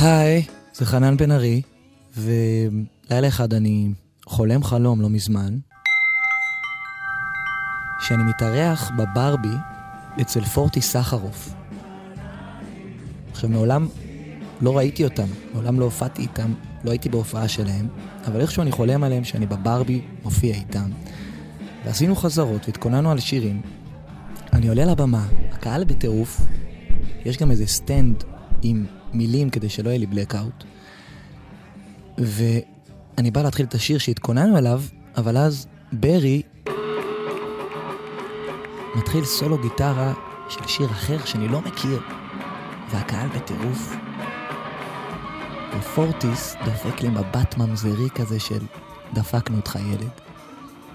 היי, זה חנן בן ארי, ולילה אחד אני חולם חלום לא מזמן, שאני מתארח בברבי אצל פורטי סחרוף. עכשיו, מעולם לא ראיתי אותם, מעולם לא הופעתי איתם, לא הייתי בהופעה שלהם, אבל איכשהו אני חולם עליהם שאני בברבי מופיע איתם. ועשינו חזרות והתכוננו על שירים. אני עולה לבמה, הקהל בטירוף, יש גם איזה סטנד עם מילים כדי שלא יהיה לי blackout. ואני בא להתחיל את השיר שהתכוננו אליו, אבל אז ברי מתחיל סולו גיטרה של שיר אחר שאני לא מכיר, והקהל בטירוף. ופורטיס דופק לי מבט ממזרי כזה של דפקנו אותך ילד.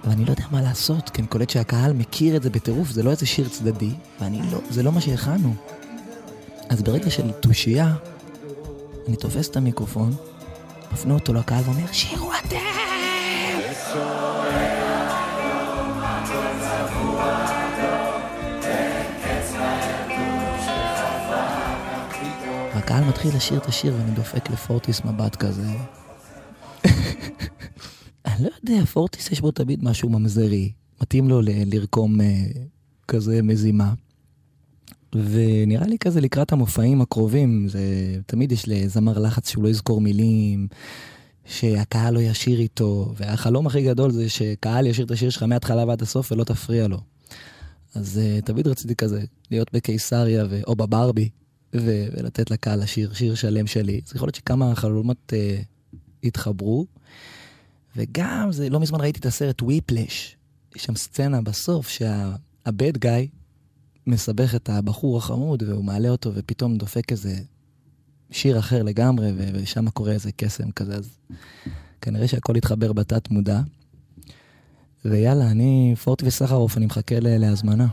ואני לא יודע מה לעשות, כי אני קולט שהקהל מכיר את זה בטירוף, זה לא איזה שיר צדדי, ואני לא, זה לא מה שהכנו. אז ברגע של תושייה, אני תופס את המיקרופון, מפנה אותו לקהל ואומר, שירו אתם! והקהל מתחיל לשיר את השיר ואני דופק לפורטיס מבט כזה. אני לא יודע, פורטיס יש בו תמיד משהו ממזרי. מתאים לו לרקום uh, כזה מזימה. ונראה לי כזה לקראת המופעים הקרובים, זה תמיד יש לזמר לחץ שהוא לא יזכור מילים, שהקהל לא ישיר איתו, והחלום הכי גדול זה שקהל ישיר את השיר שלך מההתחלה ועד הסוף ולא תפריע לו. אז uh, תמיד רציתי כזה, להיות בקיסריה ו... או בברבי, ו... ולתת לקהל לשיר שיר שלם שלי. אז יכול להיות שכמה חלומות uh, התחברו. וגם, זה לא מזמן ראיתי את הסרט וויפלש. יש שם סצנה בסוף שהבד גאי מסבך את הבחור החמוד והוא מעלה אותו ופתאום דופק איזה שיר אחר לגמרי ושם קורה איזה קסם כזה, אז כנראה שהכל התחבר בתת מודע. ויאללה, אני פורטי וסחרוף, אני מחכה להזמנה.